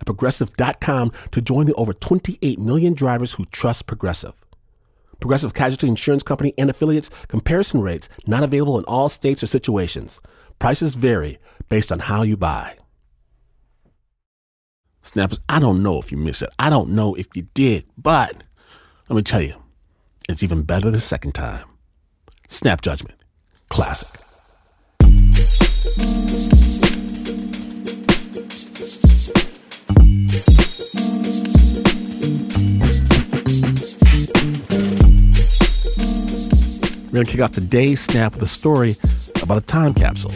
at progressive.com to join the over 28 million drivers who trust Progressive. Progressive Casualty Insurance Company and affiliates comparison rates not available in all states or situations. Prices vary based on how you buy. Snappers, I don't know if you missed it. I don't know if you did, but let me tell you, it's even better the second time. Snap Judgment, classic. We're going to kick off today's snap with a story about a time capsule.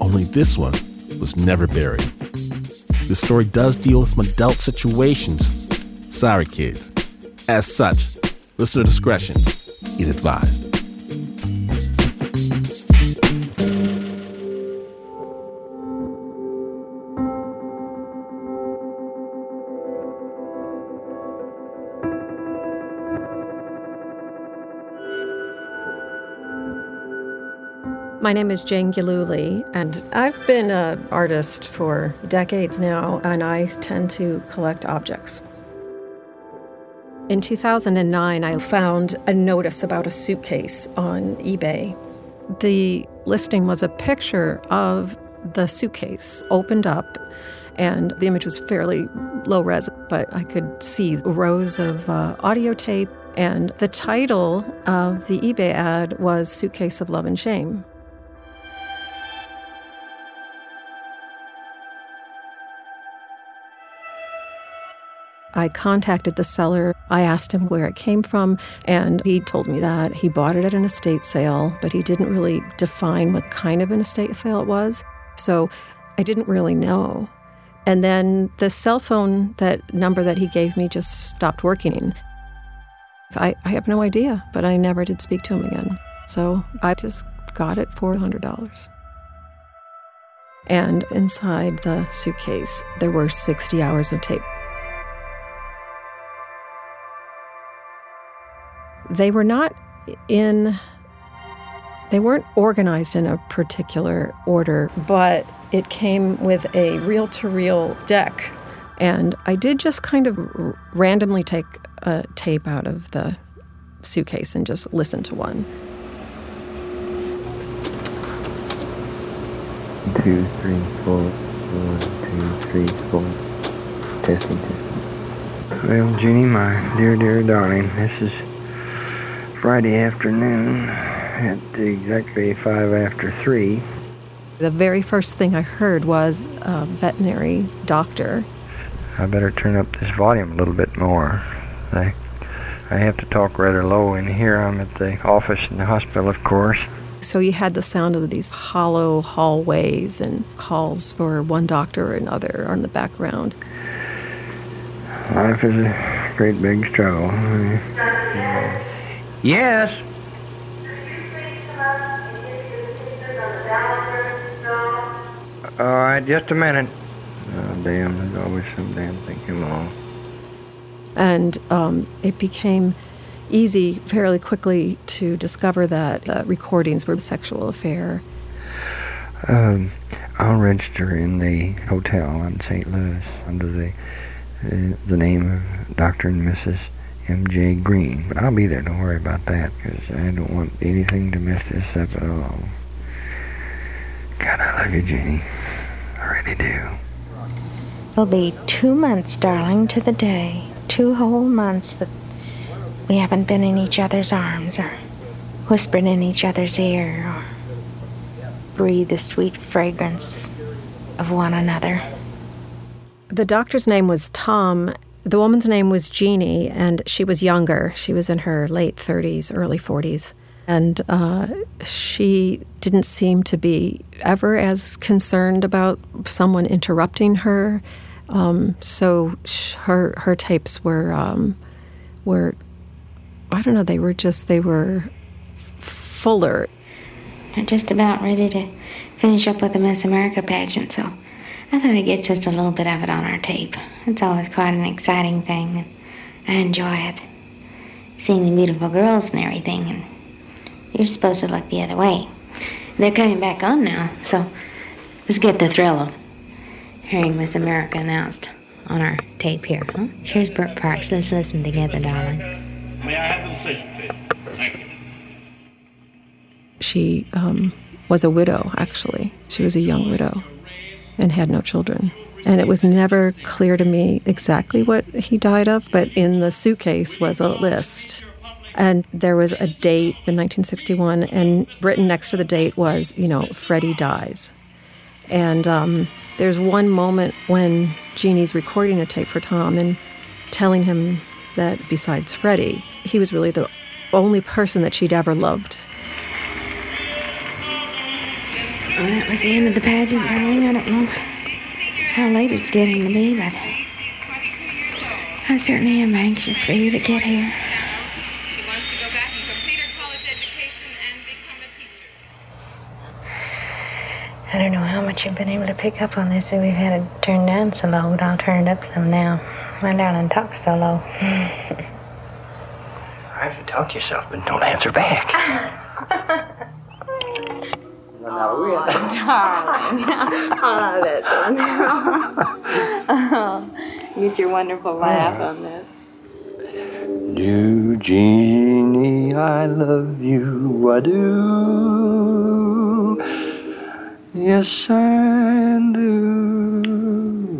Only this one was never buried. This story does deal with some adult situations. Sorry, kids. As such, listener discretion is advised. My name is Jane Gillooly, and I've been an artist for decades now, and I tend to collect objects. In 2009, I found a notice about a suitcase on eBay. The listing was a picture of the suitcase opened up, and the image was fairly low res, but I could see rows of uh, audio tape. And the title of the eBay ad was Suitcase of Love and Shame. I contacted the seller. I asked him where it came from, and he told me that he bought it at an estate sale, but he didn't really define what kind of an estate sale it was. So I didn't really know. And then the cell phone, that number that he gave me, just stopped working. I, I have no idea, but I never did speak to him again. So I just got it for $100. And inside the suitcase, there were 60 hours of tape. They were not in they weren't organized in a particular order, but it came with a reel to reel deck. And I did just kind of r- randomly take a tape out of the suitcase and just listen to one. Two, three, four, one, two, three, four. Testing, testing. Well, Jeannie, my dear, dear darling, this is Friday afternoon at exactly five after three. The very first thing I heard was a veterinary doctor. I better turn up this volume a little bit more. I, I have to talk rather low in here. I'm at the office in the hospital, of course. So you had the sound of these hollow hallways and calls for one doctor or another on the background. Life is a great big struggle. Yes. All right, just a minute. Oh, damn, there's always some damn thing come along. And um, it became easy fairly quickly to discover that uh, recordings were a sexual affair. Um, I'll register in the hotel in St. Louis under the uh, the name of Dr. and Mrs. M.J. Green. But I'll be there, don't worry about that, because I don't want anything to mess this up at all. God, I love you, Jenny. I really do. It'll be two months, darling, to the day. Two whole months that we haven't been in each other's arms or whispered in each other's ear or breathed the sweet fragrance of one another. The doctor's name was Tom, the woman's name was Jeannie, and she was younger. She was in her late 30s, early 40s. And uh, she didn't seem to be ever as concerned about someone interrupting her Um, so sh- her her tapes were um, were I don't know they were just they were fuller. I'm just about ready to finish up with the Miss America pageant, so I thought I'd get just a little bit of it on our tape. It's always quite an exciting thing, and I enjoy it. Seeing the beautiful girls and everything, and you're supposed to look the other way. They're coming back on now, so let's get the thrill of hearing Miss America announced on our tape here. Huh? Here's Bert Parks. Let's listen together, darling. May I have the decision, please? Thank you. She um, was a widow, actually. She was a young widow and had no children. And it was never clear to me exactly what he died of, but in the suitcase was a list. And there was a date in 1961, and written next to the date was, you know, Freddie dies. And um, there's one moment when Jeannie's recording a tape for Tom and telling him that besides Freddie, he was really the only person that she'd ever loved. Well, that was the end of the pageant, darling. I don't know how late it's getting to be, but I certainly am anxious for you to get here. She wants to go back and complete her college education and become a teacher. I don't know how much you've been able to pick up on this, that we've had it turned down so low, but I'll turn it up some now. My darling talks so low. I have to talk to yourself, but don't answer back. Get your wonderful laugh on this. Do, Jeannie, I love you, I do. Yes, I do.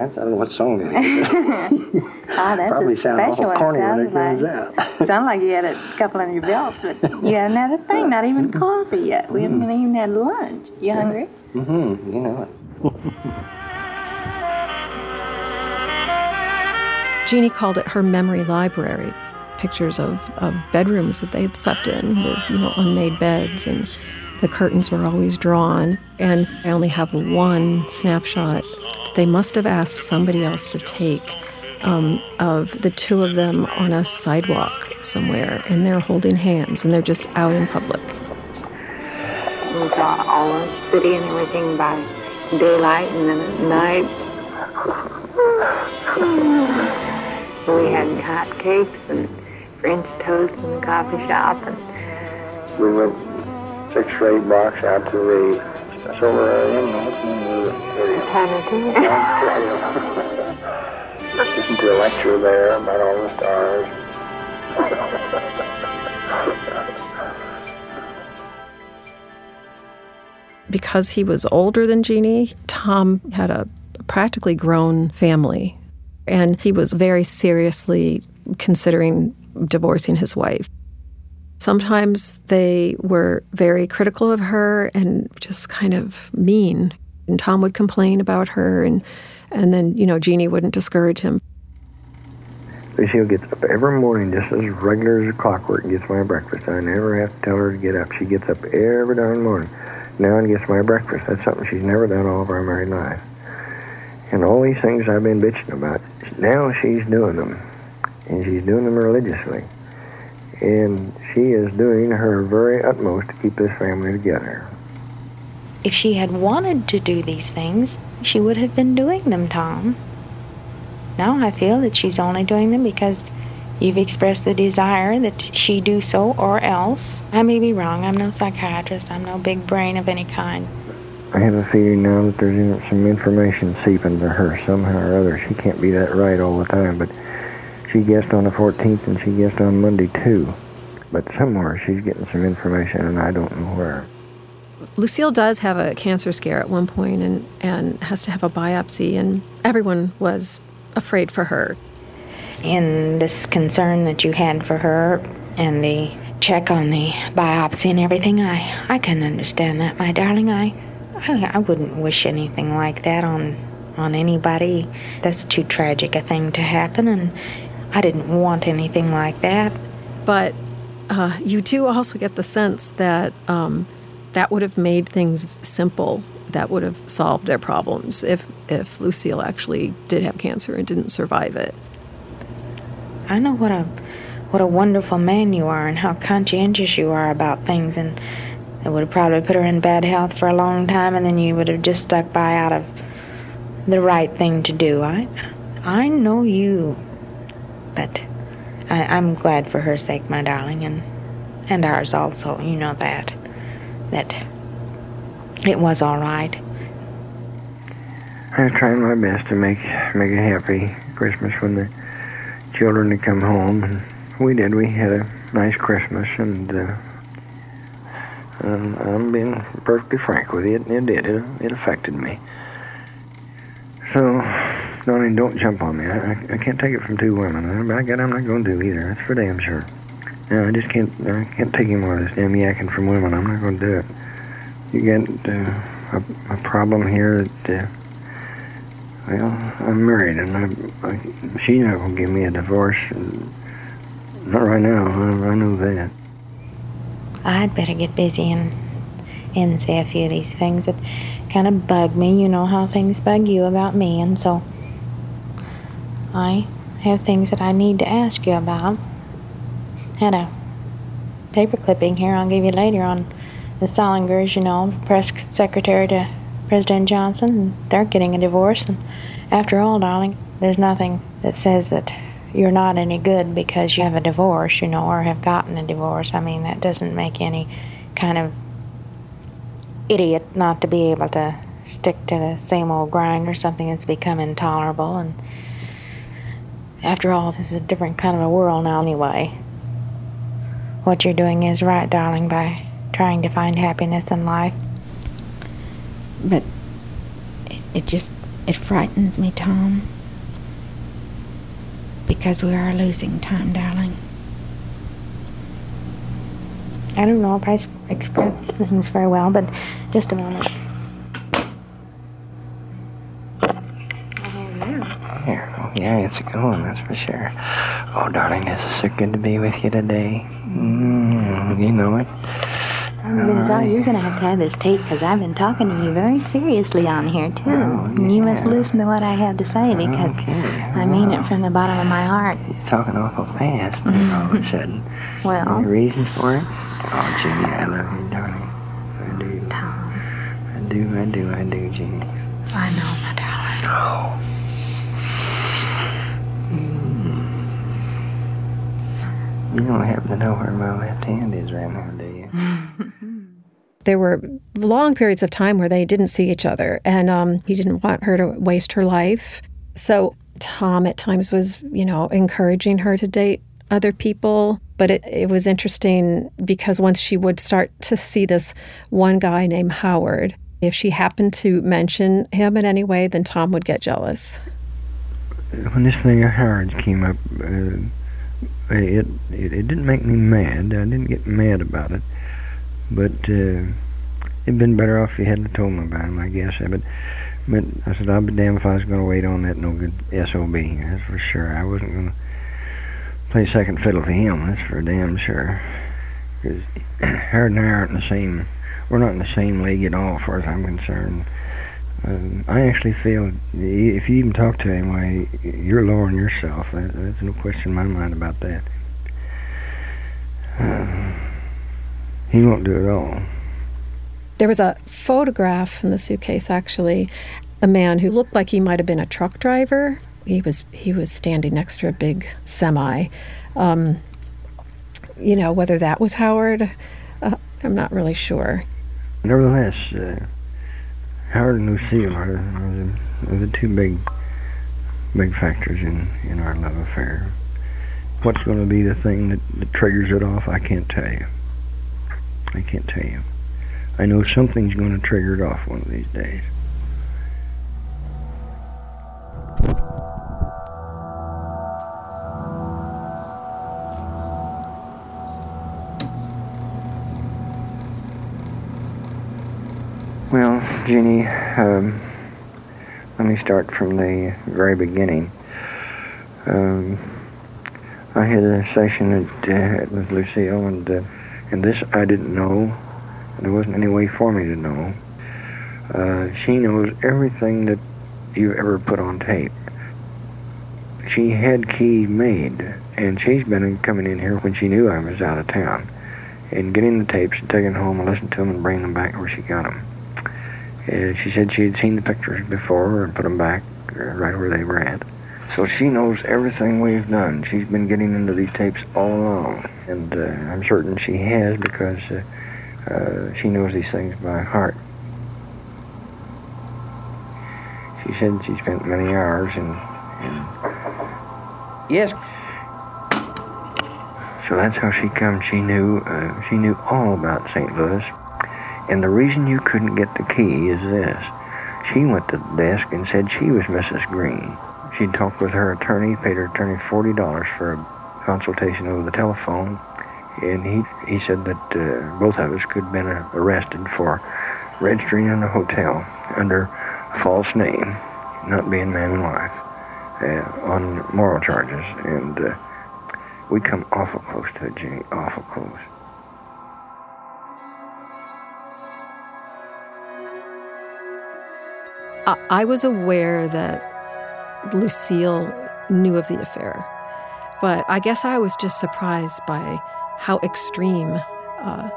That's, I don't know what song it is. Oh, that's Probably a sound special awful one. corny when it Sounds comes like, out. sound like you had a couple in your belt, but you haven't had a thing, not even coffee yet. We haven't even had lunch. You hungry? Mm-hmm, you know it. Jeannie called it her memory library. Pictures of, of bedrooms that they'd slept in with, you know, unmade beds and the curtains were always drawn. And I only have one snapshot that they must have asked somebody else to take um, of the two of them on a sidewalk somewhere. And they're holding hands and they're just out in public. We saw all the city and everything by daylight and then at night. we had hot cakes and French toast in the coffee shop and We went six or eight blocks out to the silver area, and what's the name of the area? To a lecture there about all the stars. because he was older than Jeannie, Tom had a practically grown family. And he was very seriously considering divorcing his wife. Sometimes they were very critical of her and just kind of mean. And Tom would complain about her, and, and then, you know, Jeannie wouldn't discourage him. Lucille gets up every morning just as regular as a clockwork and gets my breakfast. I never have to tell her to get up. She gets up every darn morning now and gets my breakfast. That's something she's never done all of our married life. And all these things I've been bitching about, now she's doing them. And she's doing them religiously. And she is doing her very utmost to keep this family together. If she had wanted to do these things, she would have been doing them, Tom. Now I feel that she's only doing them because you've expressed the desire that she do so or else. I may be wrong. I'm no psychiatrist. I'm no big brain of any kind. I have a feeling now that there's some information seeping to her somehow or other. She can't be that right all the time, but she guessed on the 14th and she guessed on Monday too. But somewhere she's getting some information and I don't know where. Lucille does have a cancer scare at one point and, and has to have a biopsy, and everyone was afraid for her. And this concern that you had for her and the check on the biopsy and everything, I, I can understand that, my darling. I, I, I wouldn't wish anything like that on, on anybody. That's too tragic a thing to happen, and I didn't want anything like that. But uh, you do also get the sense that um, that would have made things simple. That would have solved their problems if if Lucille actually did have cancer and didn't survive it. I know what a what a wonderful man you are and how conscientious you are about things and it would have probably put her in bad health for a long time and then you would have just stuck by out of the right thing to do. I I know you. But I, I'm glad for her sake, my darling, and and ours also, you know that. That it was all right. I tried my best to make make a happy Christmas when the children had come home, and we did. We had a nice Christmas, and uh, um, I'm being perfectly frank with you. It, it did. It, it affected me. So, Donnie, don't jump on me. I, I, I can't take it from two women. I, I got. I'm not going to do either. That's for damn sure. No, I just can't. I can't take any more of this damn yakking from women. I'm not going to do it. You got uh, a, a problem here that. Uh, well, I'm married, and I, I, she's not going to give me a divorce. Not right now. I, I know that. I'd better get busy and and say a few of these things that kind of bug me. You know how things bug you about me, and so I have things that I need to ask you about. Had a paper clipping here I'll give you later on the Salingers, you know, press secretary to President Johnson, and they're getting a divorce. And after all, darling, there's nothing that says that you're not any good because you have a divorce, you know, or have gotten a divorce. I mean, that doesn't make any kind of idiot not to be able to stick to the same old grind or something that's become intolerable. And after all, this is a different kind of a world now, anyway. What you're doing is right, darling, by trying to find happiness in life. But it, it just it frightens me, Tom. Because we are losing time, darling. I don't know if I express things very well, but just a moment. Here, oh, yeah, it's a good one, that's for sure. Oh, darling, this is so good to be with you today. Mm, you know it. I've been talking, you're going to have to have this tape because I've been talking to you very seriously on here, too. Oh, And you must listen to what I have to say because Okay, I mean it from the bottom of my heart. You're talking awful fast all of a sudden. Any Well, reason for it? Oh, Jenny, I love you, darling. I do. Tom, I do, I do, I do, Jenny. I know, my darling. Oh. You don't happen to know where my left hand is right now, do you? There were long periods of time where they didn't see each other, and um, he didn't want her to waste her life. So Tom at times was, you know, encouraging her to date other people. But it, it was interesting because once she would start to see this one guy named Howard, if she happened to mention him in any way, then Tom would get jealous. When this thing of Howard's came up, uh, it, it it didn't make me mad. I didn't get mad about it, but uh, it'd been better off if you hadn't told me about him, I guess. But but I said I'll be damned if I was going to wait on that no good sob. That's for sure. I wasn't going to play second fiddle to him. That's for damn sure. Because Howard and I aren't in the same. We're not in the same league at all, as far as I'm concerned. Um, I actually feel if you even talk to him, why you're lowering yourself. That, there's no question in my mind about that. Uh, he won't do it all. There was a photograph in the suitcase, actually, a man who looked like he might have been a truck driver. He was he was standing next to a big semi. Um, you know whether that was Howard, uh, I'm not really sure. Nevertheless, uh, Howard and Lucille are, are, the, are the two big, big factors in, in our love affair. What's going to be the thing that, that triggers it off, I can't tell you. I can't tell you. I know something's going to trigger it off one of these days. Jeannie, um, let me start from the very beginning. Um, I had a session at, uh, with Lucille, and uh, and this I didn't know There wasn't any way for me to know. Uh, she knows everything that you ever put on tape. She had keys made, and she's been coming in here when she knew I was out of town, and getting the tapes and taking them home and listening to them and bringing them back where she got them. And she said she had seen the pictures before and put them back uh, right where they were at. So she knows everything we've done. She's been getting into these tapes all along, and uh, I'm certain she has because uh, uh, she knows these things by heart. She said she spent many hours in yes. So that's how she come. She knew uh, she knew all about St. Louis, and the reason you couldn't get the key is this: she went to the desk and said she was Mrs. Green. She'd talked with her attorney, paid her attorney forty dollars for a consultation over the telephone, and he he said that uh, both of us could have been arrested for registering in a hotel under a false name, not being man and wife, uh, on moral charges, and uh, we come awful close to it, Jimmy, awful close. I, was aware that Lucille knew of the affair, but I guess I was just surprised by how extreme uh,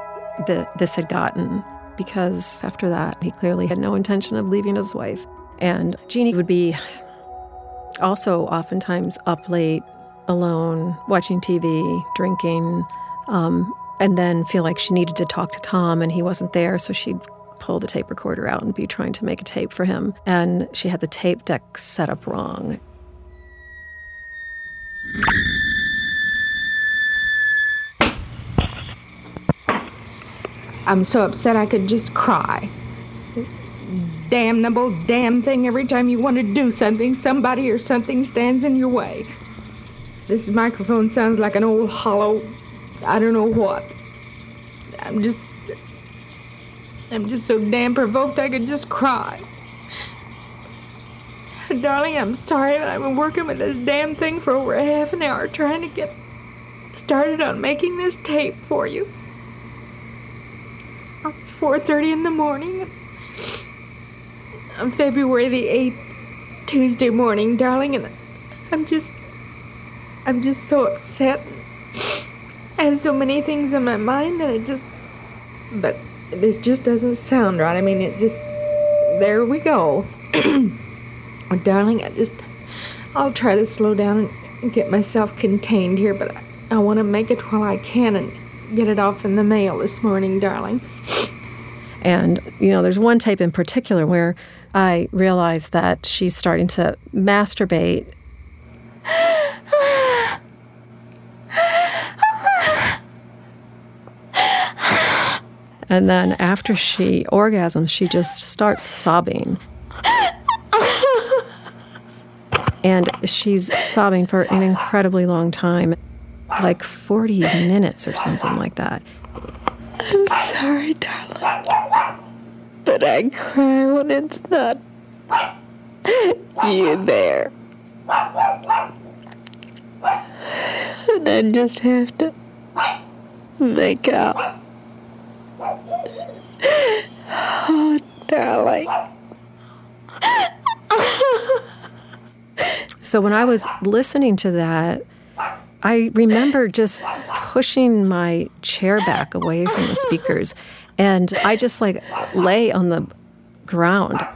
the, this had gotten because after that, he clearly had no intention of leaving his wife. And Jeannie would be also oftentimes up late, alone, watching TV, drinking, um, and then feel like she needed to talk to Tom and he wasn't there, so she'd pull the tape recorder out and be trying to make a tape for him. And she had the tape deck set up wrong. I'm so upset I could just cry. Damnable damn thing every time you want to do something, somebody or something stands in your way. This microphone sounds like an old hollow, I don't know what. I'm just. I'm just so damn provoked I could just cry. Darling, I'm sorry, but I've been working with this damn thing for over half an hour trying to get started on making this tape for you. It's 4.30 in the morning. On February the 8th, Tuesday morning, darling, and I'm just... I'm just so upset. I have so many things on my mind and I just... But this just doesn't sound right. I mean, it just... There we go. oh, darling, I just... I'll try to slow down and get myself contained here, but I, I want to make it while I can and get it off in the mail this morning, darling. And, you know, there's one tape in particular where I realized that she's starting to masturbate. And then after she orgasms, she just starts sobbing. And she's sobbing for an incredibly long time, like 40 minutes or something like that. I'm sorry, darling. But I cry when it's not you there. And I just have to make out. Oh, So when I was listening to that, I remember just pushing my chair back away from the speakers and I just like lay on the ground.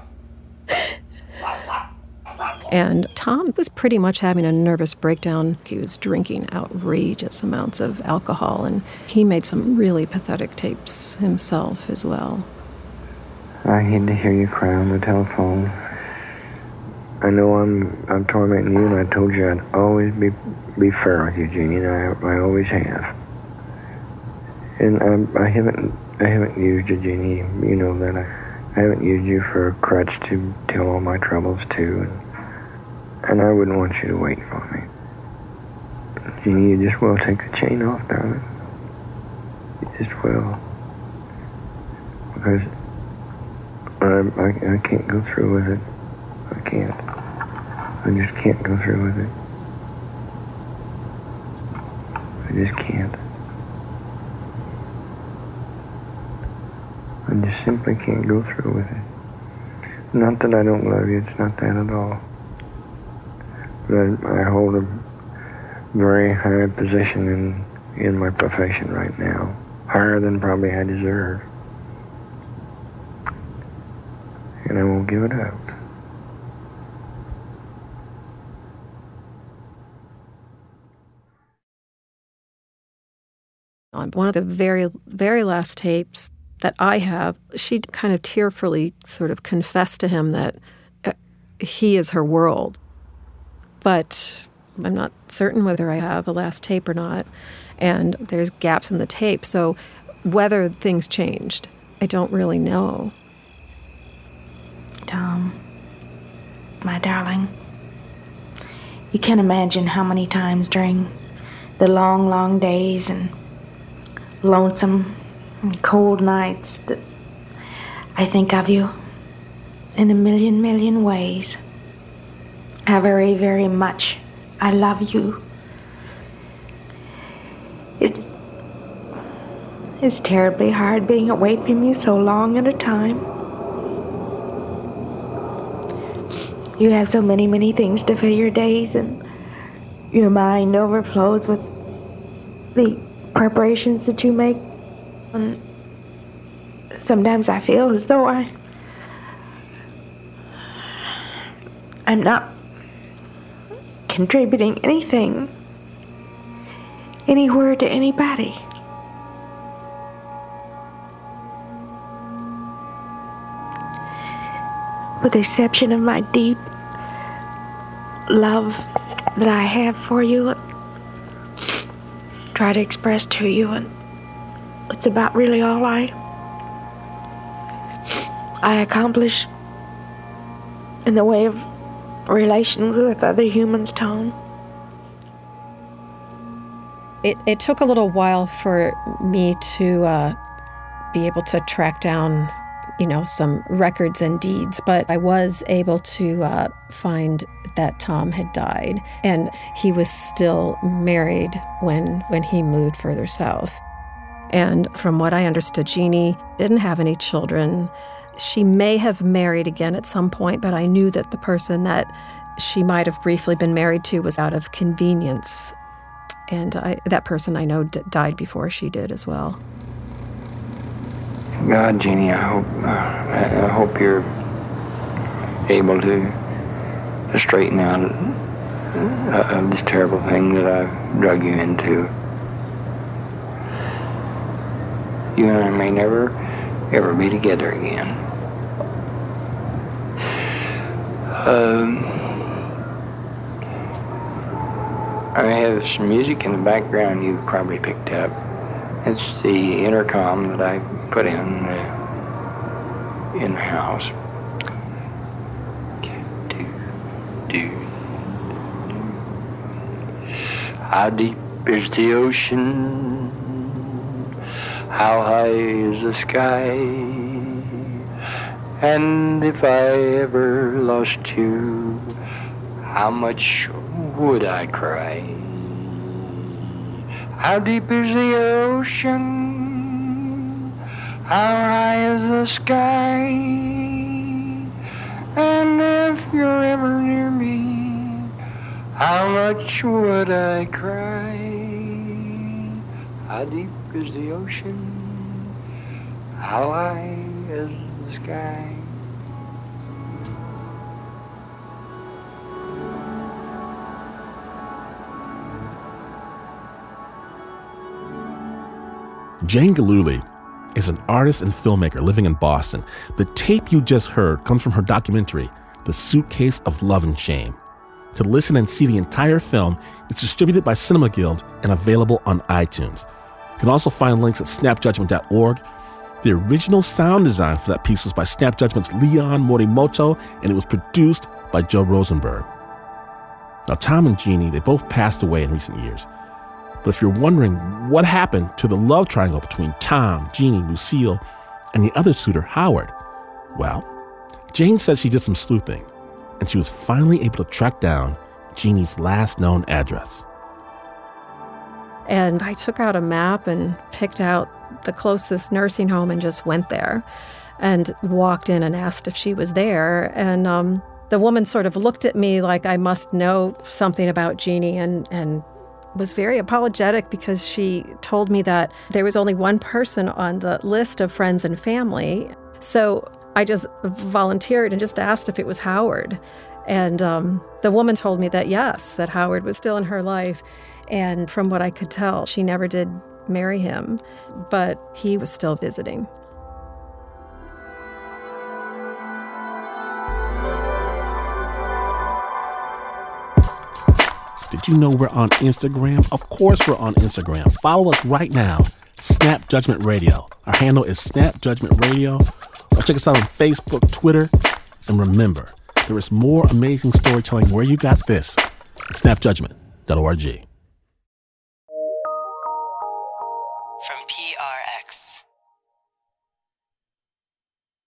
And Tom was pretty much having a nervous breakdown. He was drinking outrageous amounts of alcohol, and he made some really pathetic tapes himself as well. I hate to hear you cry on the telephone. I know I'm I'm tormenting you, and I told you I'd always be be fair with you, Jeannie, and I I always have. And I I haven't I haven't used you, Jeannie. You know that I I haven't used you for a crutch to tell all my troubles to, and and I wouldn't want you to wait for me. Jeannie, you just will take the chain off, darling. You just will. Because I, I, I can't go through with it. I can't. I just can't go through with it. I just can't. I just simply can't go through with it. Not that I don't love you, it's not that at all. But I, I hold a very high position in, in my profession right now, higher than probably I deserve. And I won't give it up. On one of the very, very last tapes that I have, she kind of tearfully sort of confessed to him that uh, he is her world. But I'm not certain whether I have a last tape or not. And there's gaps in the tape. So whether things changed, I don't really know. Tom, um, my darling, you can't imagine how many times during the long, long days and lonesome and cold nights that I think of you in a million, million ways. How very, very much I love you. It, it's terribly hard being away from you so long at a time. You have so many, many things to fill your days, and your mind overflows with the preparations that you make. And sometimes I feel as though I. I'm not contributing anything anywhere to anybody. With the exception of my deep love that I have for you, try to express to you, and it's about really all I I accomplish in the way of relations with other humans, Tom. It, it took a little while for me to uh, be able to track down, you know, some records and deeds, but I was able to uh, find that Tom had died, and he was still married when when he moved further south. And from what I understood, Jeannie didn't have any children. She may have married again at some point, but I knew that the person that she might have briefly been married to was out of convenience. And I, that person I know d- died before she did as well. God, Jeannie, I hope uh, I hope you're able to, to straighten out uh, this terrible thing that I've drug you into. You and I may never, ever be together again. Um, I have some music in the background you've probably picked up. It's the intercom that I put in uh, in the house. How deep is the ocean? How high is the sky? And if I ever lost you, how much would I cry? How deep is the ocean? How high is the sky? And if you're ever near me, how much would I cry? How deep is the ocean? How high is the sky? Jane Gillooly is an artist and filmmaker living in Boston. The tape you just heard comes from her documentary, The Suitcase of Love and Shame. To listen and see the entire film, it's distributed by Cinema Guild and available on iTunes. You can also find links at snapjudgment.org. The original sound design for that piece was by Snap Judgment's Leon Morimoto, and it was produced by Joe Rosenberg. Now, Tom and Jeannie, they both passed away in recent years. But if you're wondering what happened to the love triangle between Tom, Jeannie, Lucille, and the other suitor, Howard, well, Jane said she did some sleuthing, and she was finally able to track down Jeannie's last known address. And I took out a map and picked out the closest nursing home and just went there and walked in and asked if she was there. And um, the woman sort of looked at me like I must know something about Jeannie and, and was very apologetic because she told me that there was only one person on the list of friends and family. So I just volunteered and just asked if it was Howard. And um, the woman told me that yes, that Howard was still in her life. And from what I could tell, she never did marry him, but he was still visiting. Did you know we're on Instagram? Of course, we're on Instagram. Follow us right now, Snap Judgment Radio. Our handle is Snap Judgment Radio. Or check us out on Facebook, Twitter. And remember, there is more amazing storytelling where you got this. SnapJudgment.org.